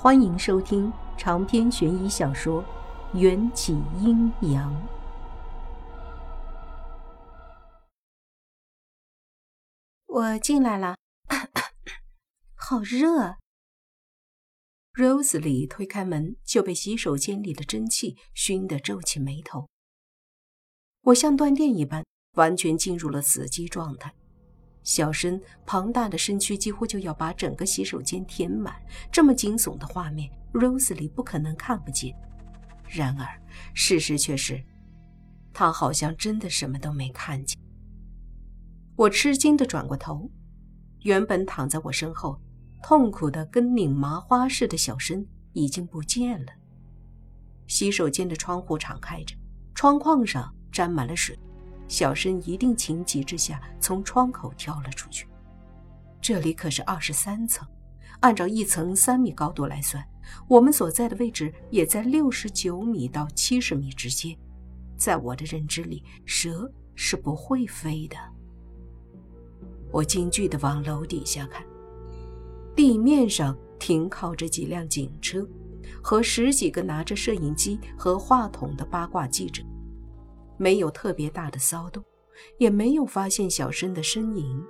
欢迎收听长篇悬疑小说《缘起阴阳》。我进来了，好热。啊 Rose 里推开门，就被洗手间里的蒸汽熏得皱起眉头。我像断电一般，完全进入了死机状态。小身庞大的身躯几乎就要把整个洗手间填满，这么惊悚的画面，Rosely 不可能看不见。然而，事实却是，他好像真的什么都没看见。我吃惊地转过头，原本躺在我身后，痛苦的跟拧麻花似的小身已经不见了。洗手间的窗户敞开着，窗框上沾满了水。小申一定情急之下从窗口跳了出去。这里可是二十三层，按照一层三米高度来算，我们所在的位置也在六十九米到七十米之间。在我的认知里，蛇是不会飞的。我惊惧地往楼底下看，地面上停靠着几辆警车，和十几个拿着摄影机和话筒的八卦记者。没有特别大的骚动，也没有发现小申的身影。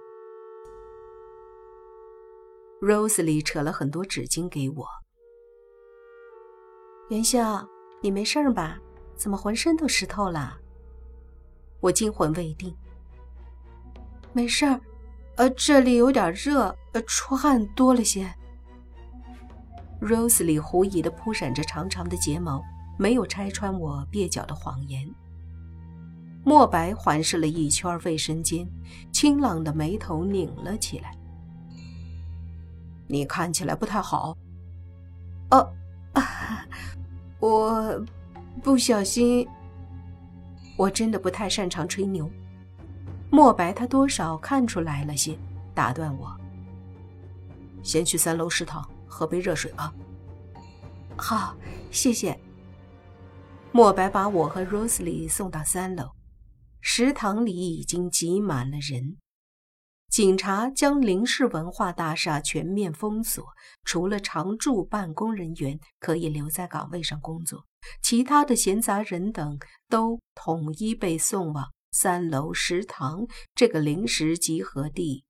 Rosely 扯了很多纸巾给我。元宵，你没事吧？怎么浑身都湿透了？我惊魂未定。没事儿，呃，这里有点热，呃，出汗多了些。Rose 里狐疑的扑闪着长长的睫毛，没有拆穿我蹩脚的谎言。墨白环视了一圈卫生间，清朗的眉头拧了起来。你看起来不太好。哦，啊我不小心。我真的不太擅长吹牛。墨白他多少看出来了些，打断我。先去三楼食堂喝杯热水吧。好，谢谢。墨白把我和 Rosely 送到三楼。食堂里已经挤满了人，警察将林氏文化大厦全面封锁，除了常驻办公人员可以留在岗位上工作，其他的闲杂人等都统一被送往三楼食堂这个临时集合地，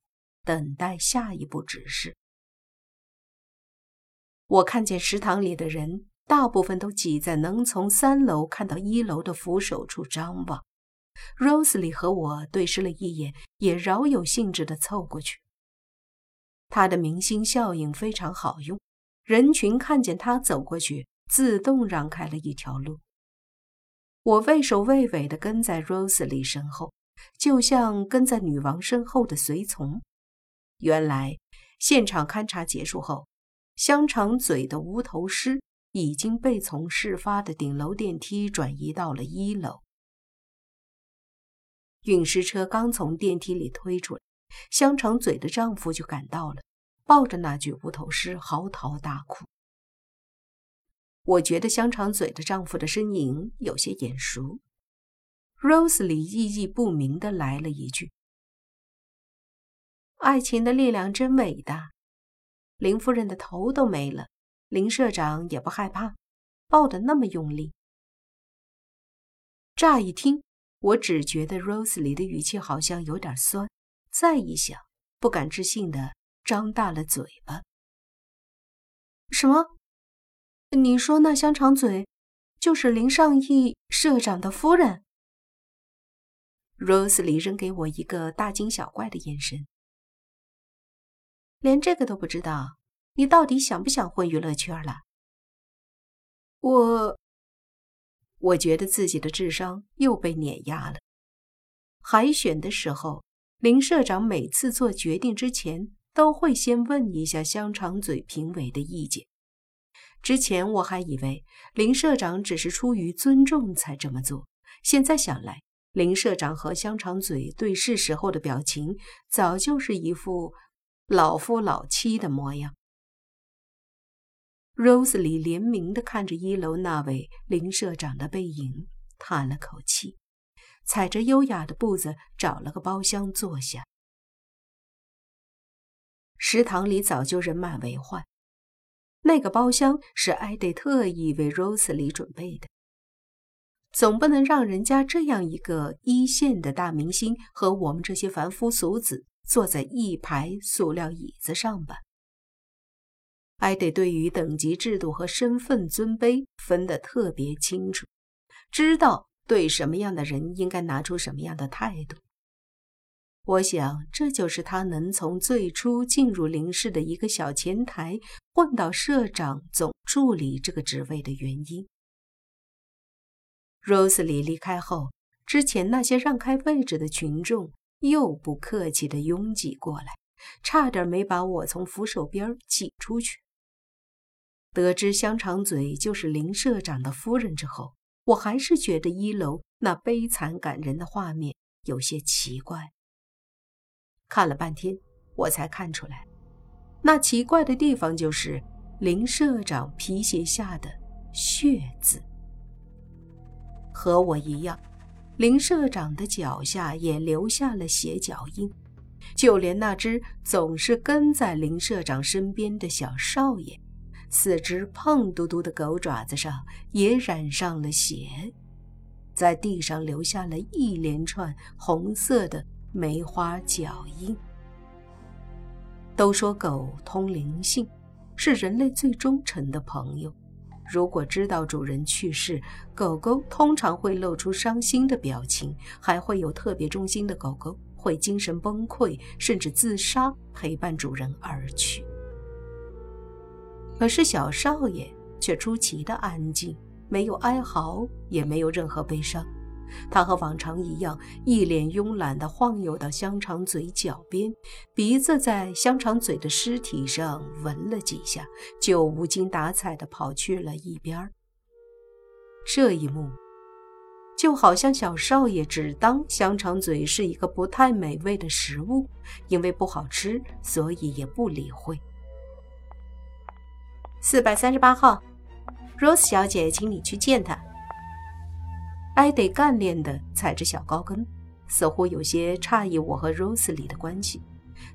等待下一步指示。我看见食堂里的人大部分都挤在能从三楼看到一楼的扶手处张望。Rosely 和我对视了一眼，也饶有兴致地凑过去。他的明星效应非常好用，人群看见他走过去，自动让开了一条路。我畏首畏尾地跟在 Rosely 身后，就像跟在女王身后的随从。原来，现场勘查结束后，香肠嘴的无头尸已经被从事发的顶楼电梯转移到了一楼。运尸车刚从电梯里推出来，香肠嘴的丈夫就赶到了，抱着那具无头尸嚎啕大哭。我觉得香肠嘴的丈夫的身影有些眼熟。Rose 里意义不明的来了一句：“爱情的力量真伟大。”林夫人的头都没了，林社长也不害怕，抱得那么用力。乍一听。我只觉得 Rose 里的语气好像有点酸，再一想，不敢置信的张大了嘴巴。什么？你说那香肠嘴就是林尚义社长的夫人？Rose 里扔给我一个大惊小怪的眼神。连这个都不知道，你到底想不想混娱乐圈了？我。我觉得自己的智商又被碾压了。海选的时候，林社长每次做决定之前都会先问一下香肠嘴评委的意见。之前我还以为林社长只是出于尊重才这么做，现在想来，林社长和香肠嘴对视时候的表情早就是一副老夫老妻的模样。Rose 里怜悯地看着一楼那位林社长的背影，叹了口气，踩着优雅的步子找了个包厢坐下。食堂里早就人满为患，那个包厢是艾迪特意为 Rose 里准备的。总不能让人家这样一个一线的大明星和我们这些凡夫俗子坐在一排塑料椅子上吧？艾德对于等级制度和身份尊卑分得特别清楚，知道对什么样的人应该拿出什么样的态度。我想，这就是他能从最初进入林氏的一个小前台，混到社长总助理这个职位的原因。Rose 里离开后，之前那些让开位置的群众又不客气地拥挤过来，差点没把我从扶手边挤出去。得知香肠嘴就是林社长的夫人之后，我还是觉得一楼那悲惨感人的画面有些奇怪。看了半天，我才看出来，那奇怪的地方就是林社长皮鞋下的血渍。和我一样，林社长的脚下也留下了血脚印，就连那只总是跟在林社长身边的小少爷，四只胖嘟嘟的狗爪子上也染上了血，在地上留下了一连串红色的。梅花脚印。都说狗通灵性，是人类最忠诚的朋友。如果知道主人去世，狗狗通常会露出伤心的表情，还会有特别忠心的狗狗会精神崩溃，甚至自杀，陪伴主人而去。可是小少爷却出奇的安静，没有哀嚎，也没有任何悲伤。他和往常一样，一脸慵懒地晃悠到香肠嘴脚边，鼻子在香肠嘴的尸体上闻了几下，就无精打采地跑去了一边儿。这一幕，就好像小少爷只当香肠嘴是一个不太美味的食物，因为不好吃，所以也不理会。四百三十八号，Rose 小姐，请你去见他。艾得干练地踩着小高跟，似乎有些诧异我和 Rose 里的关系。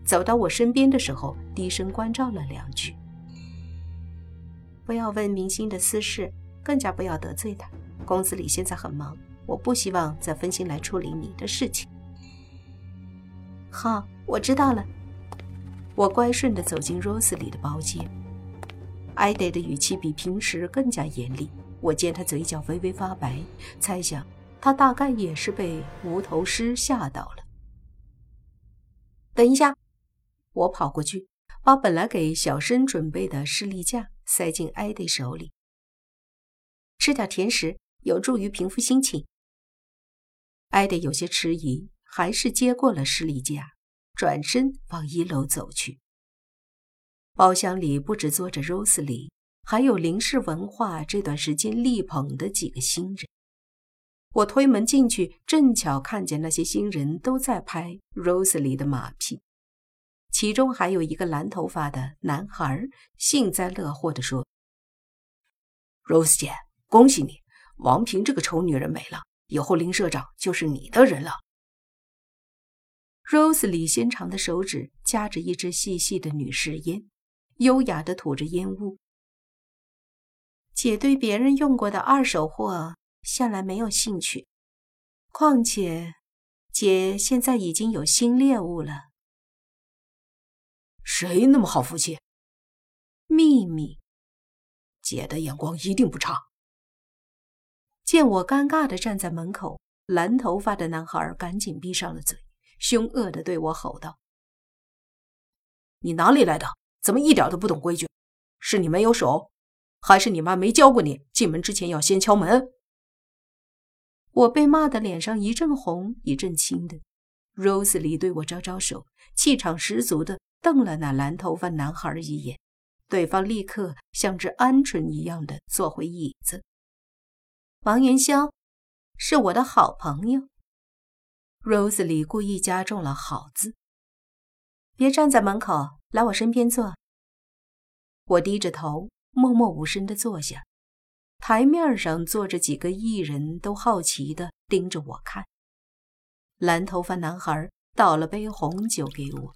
走到我身边的时候，低声关照了两句：“不要问明星的私事，更加不要得罪他。公司里现在很忙，我不希望再分心来处理你的事情。”好，我知道了。我乖顺地走进 Rose 里的包间。艾德的语气比平时更加严厉。我见他嘴角微微发白，猜想他大概也是被无头尸吓到了。等一下，我跑过去，把本来给小申准备的士力架塞进艾迪手里。吃点甜食有助于平复心情。艾迪有些迟疑，还是接过了士力架，转身往一楼走去。包厢里不止坐着 Rose 里。还有林氏文化这段时间力捧的几个新人，我推门进去，正巧看见那些新人都在拍 Rose 里的马屁，其中还有一个蓝头发的男孩，幸灾乐祸地说：“Rose 姐，恭喜你，王平这个丑女人没了，以后林社长就是你的人了。”Rose 里纤长的手指夹着一支细细的女士烟，优雅地吐着烟雾。姐对别人用过的二手货向来没有兴趣，况且姐现在已经有新猎物了。谁那么好福气？秘密。姐的眼光一定不差。见我尴尬的站在门口，蓝头发的男孩赶紧闭上了嘴，凶恶的对我吼道：“你哪里来的？怎么一点都不懂规矩？是你没有手？”还是你妈没教过你，进门之前要先敲门。我被骂得脸上一阵红一阵青的。Rose 里对我招招手，气场十足的瞪了那蓝头发男孩一眼，对方立刻像只鹌鹑一样的坐回椅子。王元宵，是我的好朋友。Rose 里故意加重了“好”字。别站在门口，来我身边坐。我低着头。默默无声地坐下，台面上坐着几个艺人，都好奇地盯着我看。蓝头发男孩倒了杯红酒给我。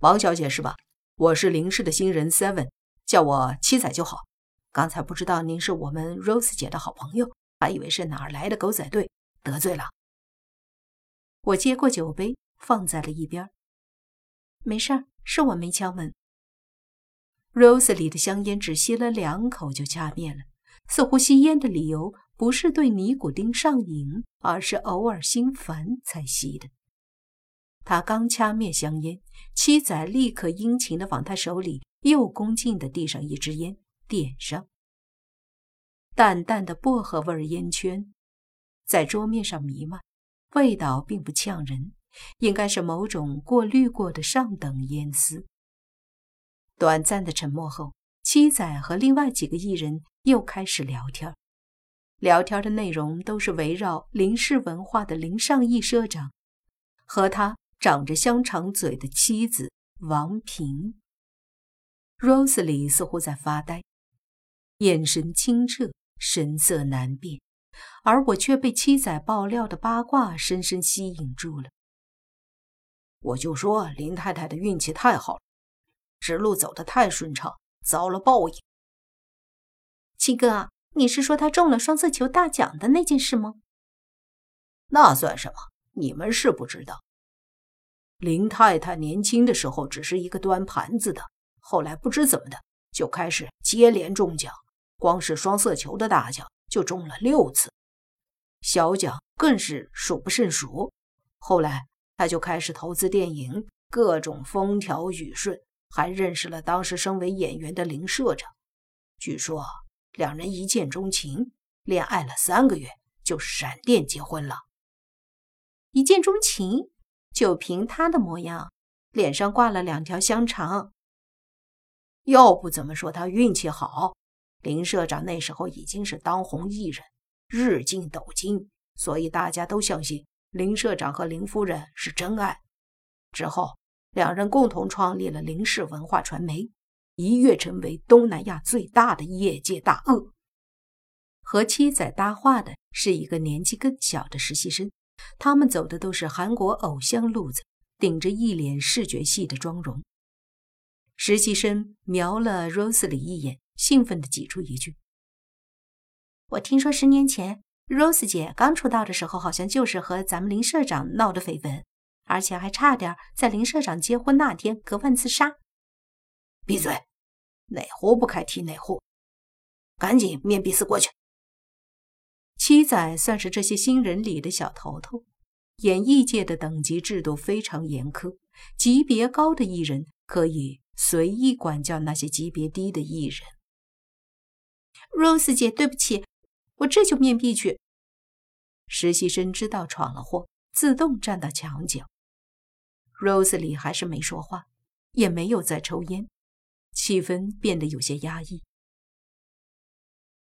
王小姐是吧？我是林氏的新人 Seven，叫我七仔就好。刚才不知道您是我们 Rose 姐的好朋友，还以为是哪儿来的狗仔队，得罪了。我接过酒杯，放在了一边。没事儿，是我没敲门。Rose 里的香烟只吸了两口就掐灭了，似乎吸烟的理由不是对尼古丁上瘾，而是偶尔心烦才吸的。他刚掐灭香烟，七仔立刻殷勤地往他手里又恭敬地递上一支烟，点上。淡淡的薄荷味烟圈在桌面上弥漫，味道并不呛人，应该是某种过滤过的上等烟丝。短暂的沉默后，七仔和另外几个艺人又开始聊天，聊天的内容都是围绕林氏文化的林尚义社长和他。长着香肠嘴的妻子王平，Rose 里似乎在发呆，眼神清澈，神色难辨，而我却被七仔爆料的八卦深深吸引住了。我就说林太太的运气太好了，指路走得太顺畅，遭了报应。七哥，你是说她中了双色球大奖的那件事吗？那算什么？你们是不知道。林太太年轻的时候只是一个端盘子的，后来不知怎么的就开始接连中奖，光是双色球的大奖就中了六次，小奖更是数不胜数。后来他就开始投资电影，各种风调雨顺，还认识了当时身为演员的林社长。据说两人一见钟情，恋爱了三个月就闪电结婚了。一见钟情。就凭他的模样，脸上挂了两条香肠。要不怎么说他运气好？林社长那时候已经是当红艺人，日进斗金，所以大家都相信林社长和林夫人是真爱。之后，两人共同创立了林氏文化传媒，一跃成为东南亚最大的业界大鳄。和七仔搭话的是一个年纪更小的实习生。他们走的都是韩国偶像路子，顶着一脸视觉系的妆容。实习生瞄了 Rose 里一眼，兴奋地挤出一句：“我听说十年前 Rose 姐刚出道的时候，好像就是和咱们林社长闹的绯闻，而且还差点在林社长结婚那天割腕自杀。”闭嘴！哪壶不开提哪壶，赶紧面壁思过去。七仔算是这些新人里的小头头。演艺界的等级制度非常严苛，级别高的艺人可以随意管教那些级别低的艺人。Rose 姐，对不起，我这就面壁去。实习生知道闯了祸，自动站到墙角。Rose 里还是没说话，也没有再抽烟，气氛变得有些压抑。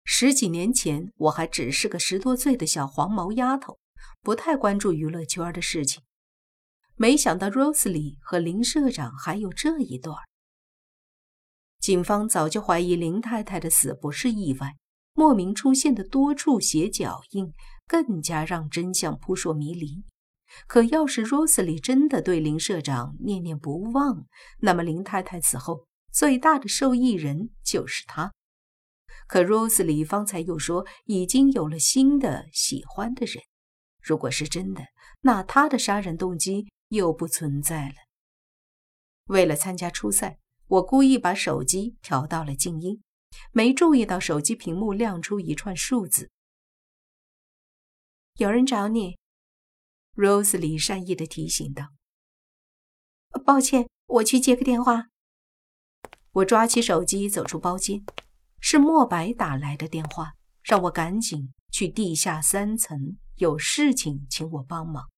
十几年前，我还只是个十多岁的小黄毛丫头，不太关注娱乐圈的事情。没想到 Rose 里和林社长还有这一段。警方早就怀疑林太太的死不是意外，莫名出现的多处血脚印更加让真相扑朔迷离。可要是 Rose 里真的对林社长念念不忘，那么林太太死后最大的受益人就是他。可 Rose 里方才又说已经有了新的喜欢的人，如果是真的，那他的杀人动机又不存在了。为了参加初赛，我故意把手机调到了静音，没注意到手机屏幕亮出一串数字。有人找你，Rose 里善意的提醒道：“抱歉，我去接个电话。”我抓起手机走出包间。是莫白打来的电话，让我赶紧去地下三层，有事情请我帮忙。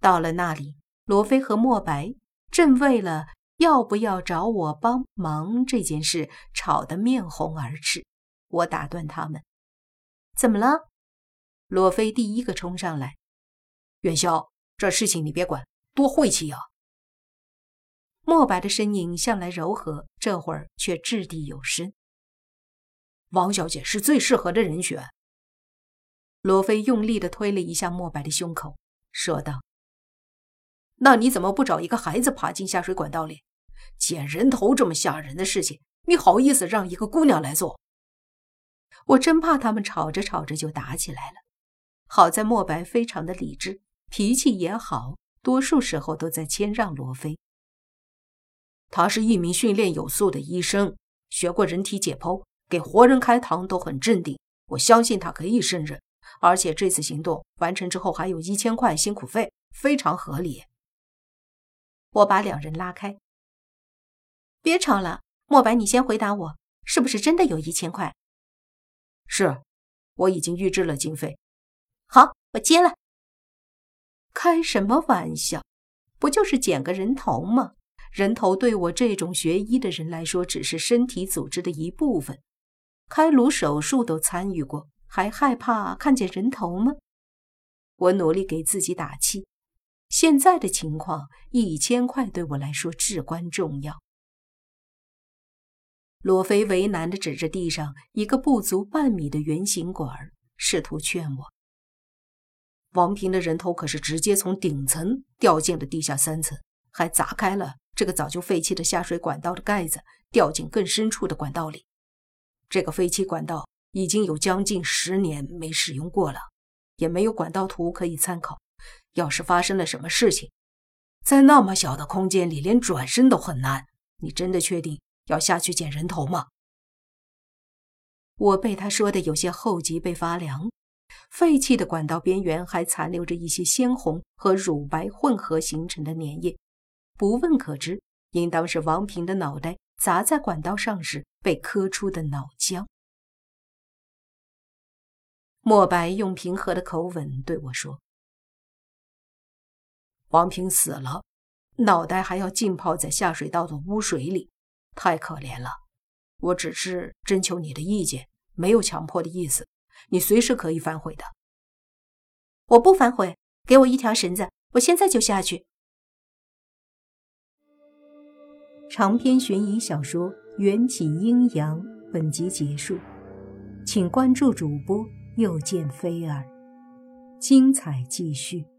到了那里，罗非和莫白正为了要不要找我帮忙这件事吵得面红耳赤。我打断他们：“怎么了？”罗非第一个冲上来：“元宵，这事情你别管，多晦气呀！”莫白的身影向来柔和，这会儿却掷地有声。王小姐是最适合的人选。罗非用力地推了一下莫白的胸口，说道：“那你怎么不找一个孩子爬进下水管道里？捡人头这么吓人的事情，你好意思让一个姑娘来做？我真怕他们吵着吵着就打起来了。好在莫白非常的理智，脾气也好，多数时候都在谦让罗非。他是一名训练有素的医生，学过人体解剖，给活人开膛都很镇定。我相信他可以胜任，而且这次行动完成之后还有一千块辛苦费，非常合理。我把两人拉开，别吵了。莫白，你先回答我，是不是真的有一千块？是，我已经预支了经费。好，我接了。开什么玩笑？不就是捡个人头吗？人头对我这种学医的人来说，只是身体组织的一部分。开颅手术都参与过，还害怕看见人头吗？我努力给自己打气。现在的情况，一千块对我来说至关重要。罗非为难地指着地上一个不足半米的圆形管，试图劝我：“王平的人头可是直接从顶层掉进了地下三层，还砸开了。”这个早就废弃的下水管道的盖子掉进更深处的管道里，这个废弃管道已经有将近十年没使用过了，也没有管道图可以参考。要是发生了什么事情，在那么小的空间里，连转身都很难。你真的确定要下去捡人头吗？我被他说的有些后脊背发凉。废弃的管道边缘还残留着一些鲜红和乳白混合形成的粘液。不问可知，应当是王平的脑袋砸在管道上时被磕出的脑浆。莫白用平和的口吻对我说：“王平死了，脑袋还要浸泡在下水道的污水里，太可怜了。我只是征求你的意见，没有强迫的意思，你随时可以反悔的。”我不反悔，给我一条绳子，我现在就下去。长篇悬疑小说《缘起阴阳》本集结束，请关注主播，又见菲儿，精彩继续。